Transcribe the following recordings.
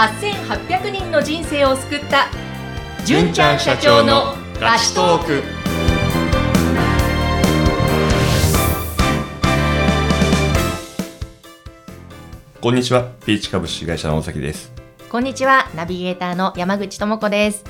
8800人の人生を救った。純ちゃん社長のラストーク。こんにちは。ピーチ株式会社の大崎です。こんにちは。ナビゲーターの山口智子です。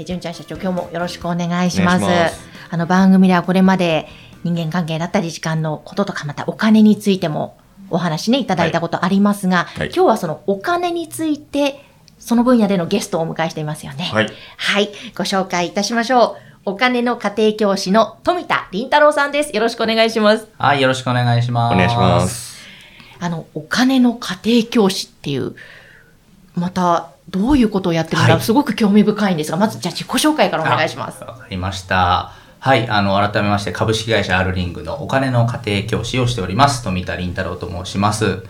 え純ちゃん社長今日もよろしくお願いします。お願いします。あの番組ではこれまで人間関係だったり時間のこととかまたお金についてもお話ねいただいたことありますが、はい今日はそのお金についてその分野でのゲストをお迎えしていますよね。はいはい、ご紹介いたしましょう。お金の家庭教師の富田林太郎さんです。よろしくお願いします。はい、よろしくお願いします。お願いしますあの、お金の家庭教師っていう、また、どういうことをやってるのか、はいすごく興味深いんですが、まず、じゃあ自己紹介からお願いしますあ。わかりました。はい、あの、改めまして、株式会社アルリングのお金の家庭教師をしております。富田林太郎と申します。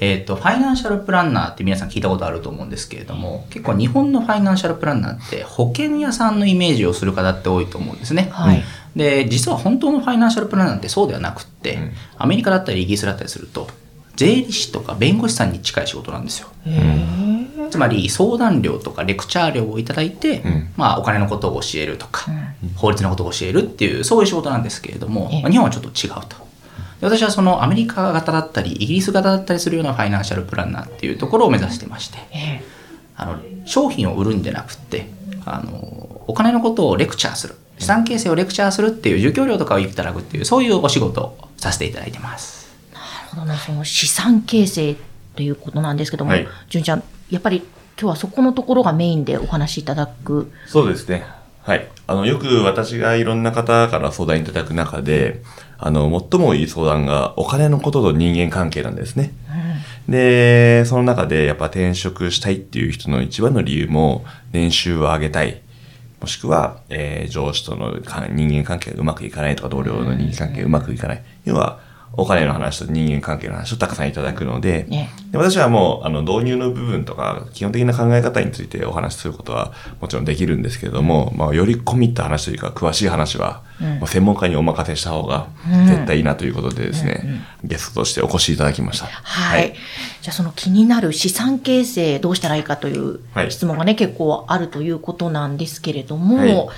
えっ、と、ファイナンシャルプランナーって皆さん聞いたことあると思うんですけれども、結構日本のファイナンシャルプランナーって保険屋さんのイメージをする方って多いと思うんですね。はい。で、実は本当のファイナンシャルプランナーってそうではなくって、うんアメリカだったりイギリスだったりすると、税理士とか弁護士さんに近い仕事なんですよ。つまり相談料とかレクチャー料をいただいて、うんまあ、お金のことを教えるとか、うん法律のことを教えるっていうそういう仕事なんですけれども、ええ。まあ日本はちょっと違うと。で私はそのアメリカ型だったりイギリス型だったりするようなファイナンシャルプランナーっていうところを目指してましてえあの商品を売るんじゃなくってあのお金のことをレクチャーする。資産形成をレクチャーするっていう授業料とかをいただくっていうそういうお仕事をさせていただいてます。ーなるほどね。その資産形成ということなんですけども、はい。純ちゃん、やっぱり今日はそこのところがメインでお話しいただく。そうですねはいあのよく私がいろんな方から相談いただく中であの最もいい相談がお金のことと人間関係なんですねで、その中でやっぱ転職したいっていう人の一番の理由も年収を上げたい。もしくは、えー上司とのか人間関係がうまくいかないとか、同僚の人間関係がうまくいかない。要は、お金の話と人間関係の話をたくさんいただくので、ねで私はもう、あの、導入の部分とか、基本的な考え方についてお話しすることはもちろんできるんですけれども、まあ、より込み入った話というか、詳しい話は、もう専門家にお任せした方が絶対いいなということでですね、ゲストとしてお越しいただきました。はい。じゃあその気になる資産形成どうしたらいいかというはい質問がね、結構あるということなんですけれども、はい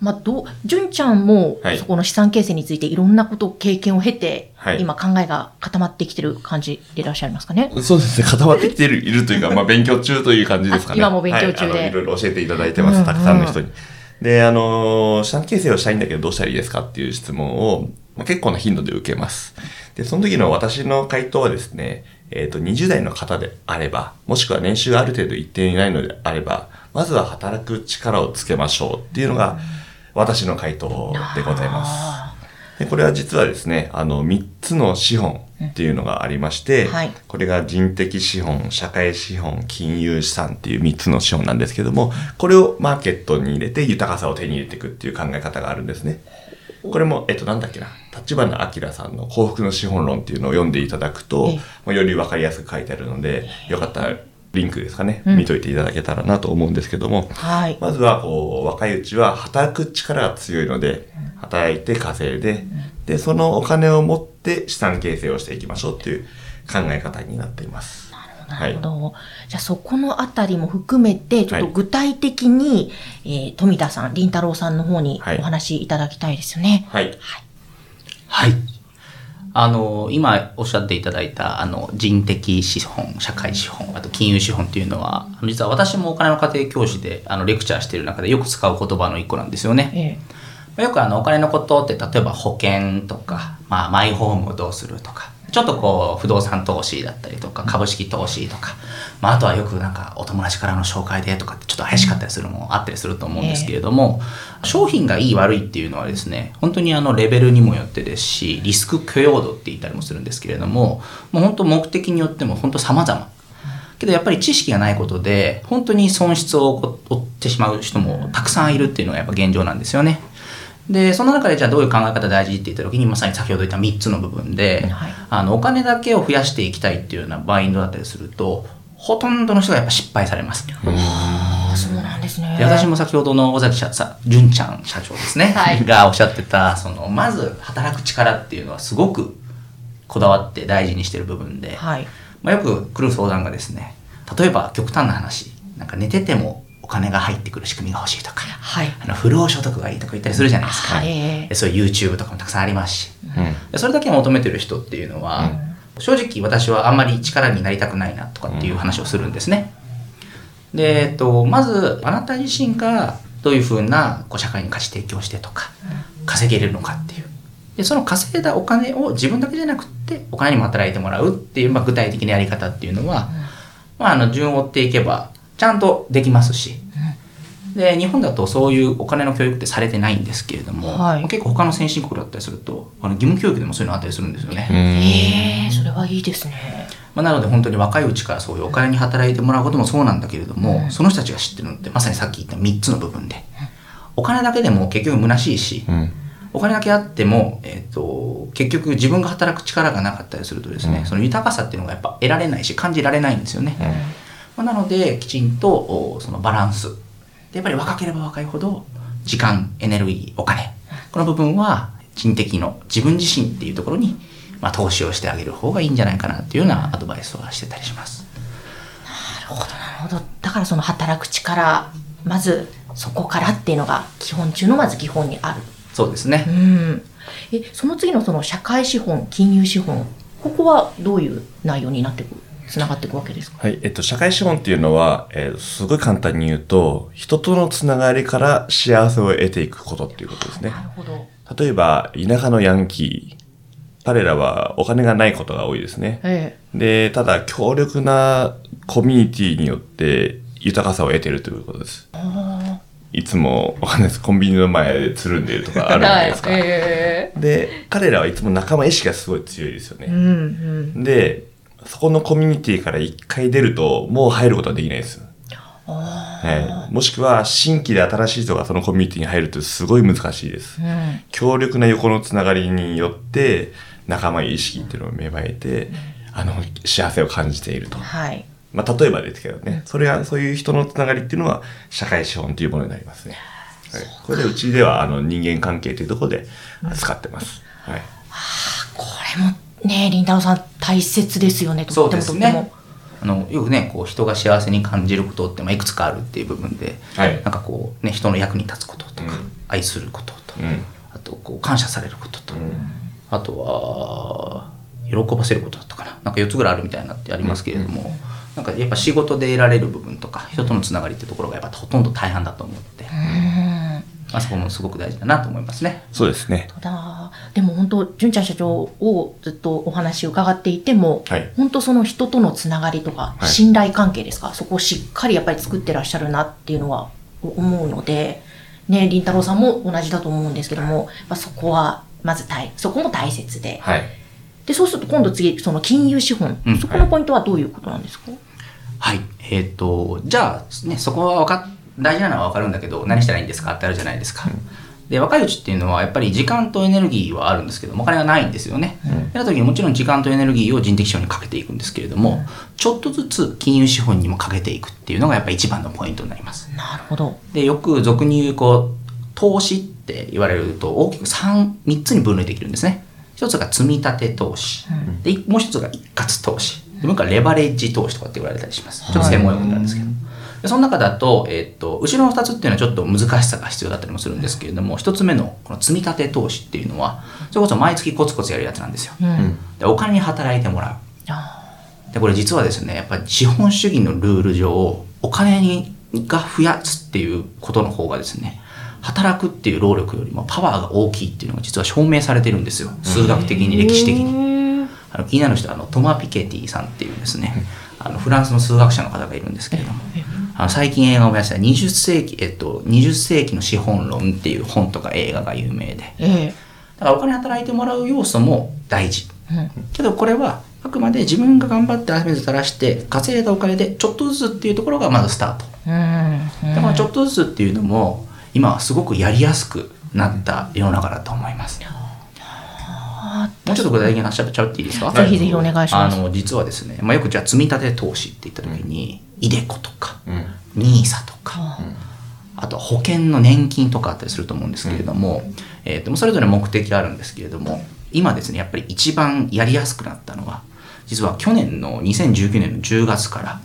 まあどう、純ちゃんもはいそこの資産形成についていろんなこと、経験を経て、はい今考えが固まってきてる感じでいらっしゃいますかね？そうですね、固まってきているいるというか、まあ、勉強中という感じですかね。あ今も勉強中ではい、いろいろ教えていただいてます、うんたくさんの人に。で、あのー、資産形成をしたいんだけどどうしたらいいですかっていう質問を、まあ、結構な頻度で受けます。で、その時の私の回答はですね、えっ、と、20代の方であれば、もしくは年収がある程度一定いないのであれば、まずは働く力をつけましょうっていうのが、私の回答でございます。あでこれは実はですね、あの、3つの資本っていうのがありまして、はい。これが人的資本、社会資本、金融資産っていう3つの資本なんですけども、これをマーケットに入れて豊かさを手に入れていくっていう考え方があるんですね。これも、えっと、なんだっけな、立花明さんの幸福の資本論っていうのを読んでいただくとええ、まあよりわかりやすく書いてあるので、よかったらリンクですかね、うん見といていただけたらなと思うんですけども、はい。まずは、こう、若いうちは働く力が強いので、働いて稼いで、で、そのお金を持って資産形成をしていきましょうっていう考え方になっています。なるほど。じゃあそこのあたりも含めて、ちょっとはい具体的に、えー富田さん、林太郎さんの方にはいお話しいただきたいですよね。はい。はい。あの、今おっしゃっていただいた、あの、人的資本、社会資本、あと金融資本っていうのは、実は私もお金の家庭教師で、あの、レクチャーしている中でよく使う言葉の一個なんですよね。ええまあよくあの、お金のことって、例えば保険とか、まあ、マイホームをどうするとか、ちょっとこう、不動産投資だったりとか、株式投資とか、まあ、あとはよくなんか、お友達からの紹介でとかって、ちょっと怪しかったりするのもあったりすると思うんですけれども、商品がいい悪いっていうのはですね、本当にあの、レベルにもよってですし、リスク許容度って言ったりもするんですけれども、もう本当目的によっても本当様々。けどやっぱり知識がないことで、本当に損失を負ってしまう人もたくさんいるっていうのがやっぱ現状なんですよね。で、その中でじゃあどういう考え方大事って言った時に、まさに先ほど言った3つの部分で、はいあの、お金だけを増やしていきたいっていうようなマインドだったりすると、ほとんどの人がやっぱ失敗されます。そうなんですね。で私も先ほどの尾崎社さ純ちゃん社長ですね、はいがおっしゃってたそのまず働く力っていうのはすごくこだわって大事にしてる部分で、はい。まあ、よく来る相談がですね例えば極端な話、なんか寝ててもお金が入ってくる仕組みが欲しいとか、はい。あの不労所得がいいとか言ったりするじゃないですか。はいでそういう YouTube とかもたくさんありますし。うん。でそれだけ求めてる人っていうのは、正直私はあんまり力になりたくないなとかっていう話をするんですね。で、えっと、まずあなた自身がどういうふうなこう社会に価値提供してとか稼げれるのかっていう。で、その稼いだお金を自分だけじゃなくってお金にも働いてもらうっていう、まあ、具体的なやり方っていうのは、まあ、あの順を追っていけばちゃんとできますし、で日本だとそういうお金の教育ってされてないんですけれども、はい結構他の先進国だったりするとあの義務教育でもそういうのあったりするんですよね。ええそれはいいですね。まあ、なので本当に若いうちからそういうお金に働いてもらうこともそうなんだけれども、その人たちが知ってるのってまさにさっき言った3つの部分で、お金だけでも結局虚しいし、うん。お金だけあっても、えっと結局自分が働く力がなかったりするとですね、その豊かさっていうのがやっぱ得られないし感じられないんですよね。まあ、なのできちんとおそのバランスでやっぱり若ければ若いほど時間エネルギーお金この部分は人的の自分自身っていうところに、まあ、投資をしてあげる方がいいんじゃないかなっていうようなアドバイスはしてたりします。なるほど、なるほど。だからその働く力、まずそこからっていうのが基本中のまず基本にある。そうですねう。ん。え、その次のその社会資本、金融資本、ここはどういう内容になってくる、つながっていくわけですか？はい。えっと、社会資本っていうのは、えーすごい簡単に言うと、人とのつながりから幸せを得ていくことっていうことですねな。るほど。例えば、田舎のヤンキー。彼らはお金がないことが多いですね。えで、ただ、強力なコミュニティによって豊かさを得ているということです。いつも、わかんないです。コンビニの前でつるんでいるとかあえ。るじゃないですか。えで、彼らはいつも仲間意識がすごい強いですよね。うんうん。で、そこのコミュニティから一回出ると、もう入ることはできないです。はい。もしくは、新規で新しい人がそのコミュニティに入るとすごい難しいです。うん。強力な横のつながりによって、仲間意識っていうのを芽生えて、あの、幸せを感じていると。はい。まあ、例えばですけどね。それは、そういう人のつながりっていうのは、社会資本というものになりますね。はい。これでうちでは、あの、人間関係というところで使ってます。はい。これもね、りんたろーさん大切ですよね、とってもそうですね。とっても。あのよくねこう人が幸せに感じることって、まあ、いくつかあるっていう部分で、はい。なんかこうね人の役に立つこととか、うん。愛することと、うん。あとこう感謝されることと、ん。あとは喜ばせることだったかな。なんか4つぐらいあるみたいなってありますけれども、なんかやっぱ仕事で得られる部分とか人とのつながりっていうところがやっぱほとんど大半だと思って、うん。まあ、そこもすごく大事だなと思いますね。そうですね。でも本当純ちゃん社長をずっとお話を伺っていても、はい本当その人とのつながりとか、はい信頼関係ですかそこをしっかりやっぱり作ってらっしゃるなっていうのは思うのでねりんたろーさんも同じだと思うんですけども、まあ、そこはまず大そこも大切ではい。でそうすると今度次その金融資本、うんそこのポイントはどういうことなんですか、はい。えっ、と、じゃあ、ね、そこはわかっ大事なのはわかるんだけど、何したらいいんですか？ってあるじゃないですか。で、若いうちっていうのは、やっぱり時間とエネルギーはあるんですけども、お金がないんですよね。でなった時にもちろん時間とエネルギーを人的資本にかけていくんですけれども、ちょっとずつ金融資本にもかけていくっていうのがやっぱり一番のポイントになります。なるほどで、よく俗に言う、こう、投資って言われると、大きく3、3つに分類できるんですね。一つが積み立て投資。で、もう一つが一括投資。でもう一個はレバレッジ投資とかって言われたりします。ちょっと専門用語なんですけど。でその中だと、えっと、後ろの2つっていうのはちょっと難しさが必要だったりもするんですけれども、1つ目のこの積み立て投資っていうのは、それこそ毎月コツコツやるやつなんですよ。うん、でお金に働いてもらう。あでこれ実はですねやっぱり資本主義のルール上お金にが増やすっていうことの方がですね働くっていう労力よりもパワーが大きいっていうのが実は証明されてるんですよ。数学的に歴史的に。あの気になる人はあのトマ・ピケティさんっていうですねあのフランスの数学者の方がいるんですけれどもあの最近映画を見ました20世紀、えっと、20世紀の資本論っていう本とか映画が有名で。えだからお金働いてもらう要素も大事。えうん。けどこれはあくまで自分が頑張って汗水垂らして稼いだお金でちょっとずつっていうところがまずスタート。うん。でこのちょっとずつっていうのも今はすごくやりやすくなった世の中だと思います。もうちょっと具体的に話しちゃっていいですか？ぜひぜひお願いします。あの実はですね、まあ、よくじゃあ積み立て投資って言った時に、イデコとか、うん。NISA とか、あと保険の年金とかあったりすると思うんですけれども、えーとそれぞれ目的あるんですけれども今ですねやっぱり一番やりやすくなったのは実は去年の2019年の10月から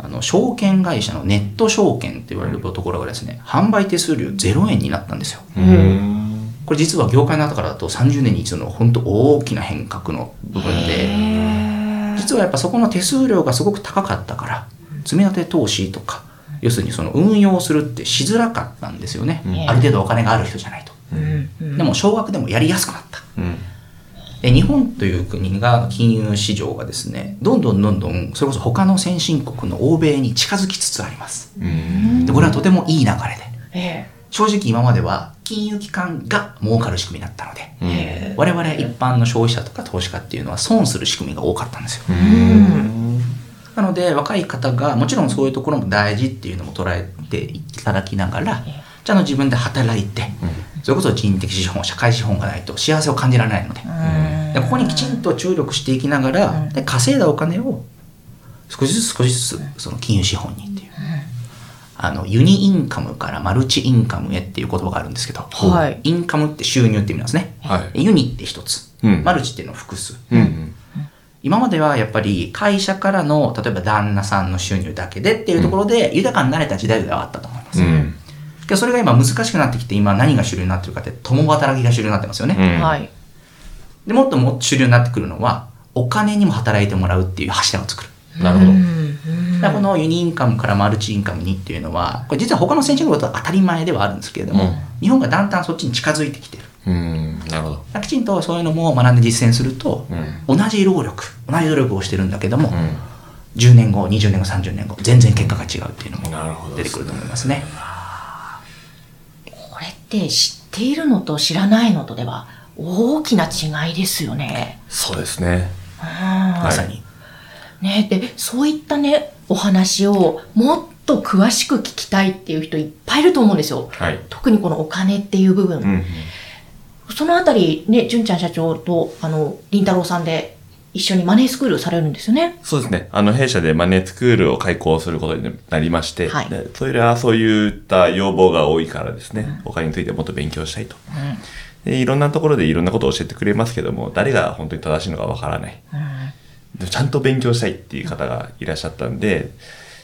あの証券会社のネット証券って言われるところがですね、販売手数料0円になったんですよ。うん。これ実は業界の中からだと30年に一度の本当大きな変革の部分で、実はやっぱそこの手数料がすごく高かったから、積み立て投資とか、要するにその運用するってしづらかったんですよね。ある程度お金がある人じゃないと。でも少額でもやりやすくなった。うん。で日本という国が金融市場がですねどんどんどんどんそれこそ他の先進国の欧米に近づきつつありますうん。でこれはとてもいい流れでえ正直今までは金融機関が儲かる仕組みだったので、え我々一般の消費者とか投資家っていうのは損する仕組みが多かったんですようん。なので若い方がもちろんそういうところも大事っていうのも捉えていただきながらちゃんと自分で働いてそれこそ人的資本社会資本がないと幸せを感じられないので。うん。でここにきちんと注力していきながら、で稼いだお金を少しずつ少しずつその金融資本にっていう、あのユニインカムからマルチインカムへっていう言葉があるんですけど、はい。インカムって収入って意味なんですね、はい。ユニって一つ、うん。マルチっていうのは複数。うん。今まではやっぱり会社からの例えば旦那さんの収入だけでっていうところで豊かになれた時代ではあったと思います、うん。けどそれが今難しくなってきて今何が主流になってるかって共働きが主流になってますよね、うん。はい。でもっともっと主流になってくるのはお金にも働いてもらうっていう柱を作る。なるほど。だからこのユニインカムからマルチインカムにっていうのはこれ実は他の先進国だと当たり前ではあるんですけれども、うん日本がだんだんそっちに近づいてきてる。うん。なるほど。きちんとそういうのも学んで実践すると、同じ労力同じ努力をしてるんだけども、うん。10年後20年後30年後全然結果が違うっていうのも出てくると思いますね。これって知っているのと知らないのとでは大きな違いですよね。そうですね。うんまさに。ねで、そういったね、お話をもっと詳しく聞きたいっていう人いっぱいいると思うんですよ。はい。特にこのお金っていう部分。うん。そのあたり、ね、純ちゃん社長と、あの、りんたろーさんで一緒にマネースクールされるんですよね。そうですね。あの、弊社でマネースクールを開講することになりまして、はいでそれはそういった要望が多いからですね、お金についてもっと勉強したいと。でいろんなところでいろんなことを教えてくれますけども、誰が本当に正しいのかわからない。でちゃんと勉強したいっていう方がいらっしゃったんで、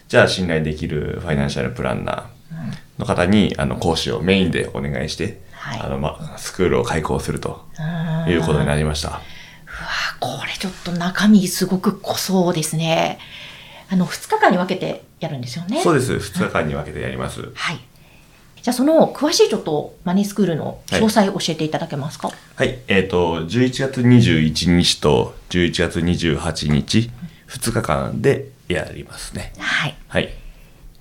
じゃあ信頼できるファイナンシャルプランナーの方に、あの、講師をメインでお願いして、はいあの、まあ、スクールを開講するということになりました。うわこれちょっと中身すごく濃そうですね。あの、2日間に分けてやるんですよね。そうです。2日間に分けてやります。はい。じゃあその詳しいちょっとマネースクールの詳細教えていただけますか、はい。えっ、と、11月21日と11月28日、2日間でやりますね。はい。はい。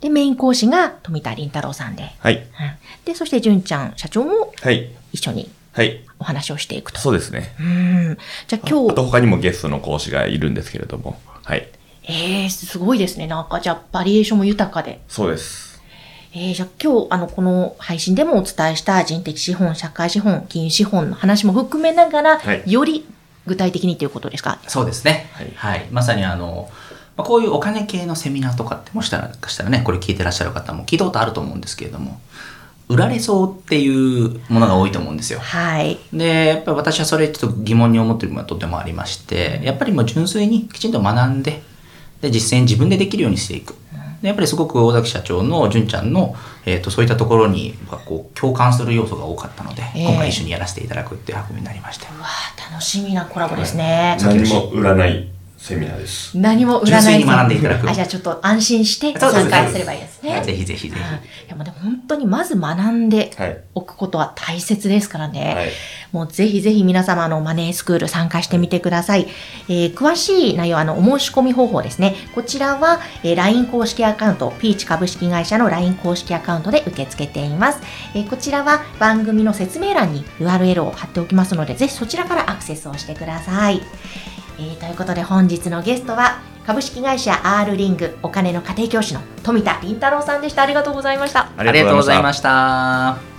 で、メイン講師が富田林太郎さんで。はい。うんで、そして純ちゃん社長もはい。一緒にはい。お話をしていくと。そうですね。うん。じゃああ今日、と他にもゲストの講師がいるんですけれども。はい。えー、すごいですね。なんかじゃあバリエーションも豊かで。そうです。えー、じゃあ今日、あの、この配信でもお伝えした人的資本、社会資本、金融資本の話も含めながら、はいより具体的にということですか？そうですね。ははいい。まさにあの、まあこういうお金系のセミナーとかってもしたらかしたらね、これ聞いてらっしゃる方も聞いたことあると思うんですけれども、売られそうっていうものが多いと思うんですよ。はい。で、やっぱり私はそれちょっと疑問に思ってる部分がとてもありまして、やっぱりもう純粋にきちんと学んで、で、実践自分でできるようにしていく。でやっぱりすごく大崎社長の純ちゃんの、えー、とそういったところにこう共感する要素が多かったので、ええ今回一緒にやらせていただくっていう運びになりまして。うわー楽しみなコラボですね。何も売らないセミナーです。何も占いに学んでいただくあ、じゃあちょっと安心して参加すればいいですね。ぜひぜひぜひ。はいいやもうでも本当にまず学んではい。おくことは大切ですからね。はい。もうぜひぜひ皆様のマネースクール参加してみてください。えー詳しい内容、あの、お申し込み方法ですね。こちらは、えー LINE 公式アカウント、ピーチ株式会社の LINE 公式アカウントで受け付けています。えーこちらは番組の説明欄に URL を貼っておきますので、ぜひそちらからアクセスをしてください。えーということで本日のゲストは、株式会社 R リングお金の家庭教師の富田林太郎さんでした。ありがとうございました。ありがとうございました。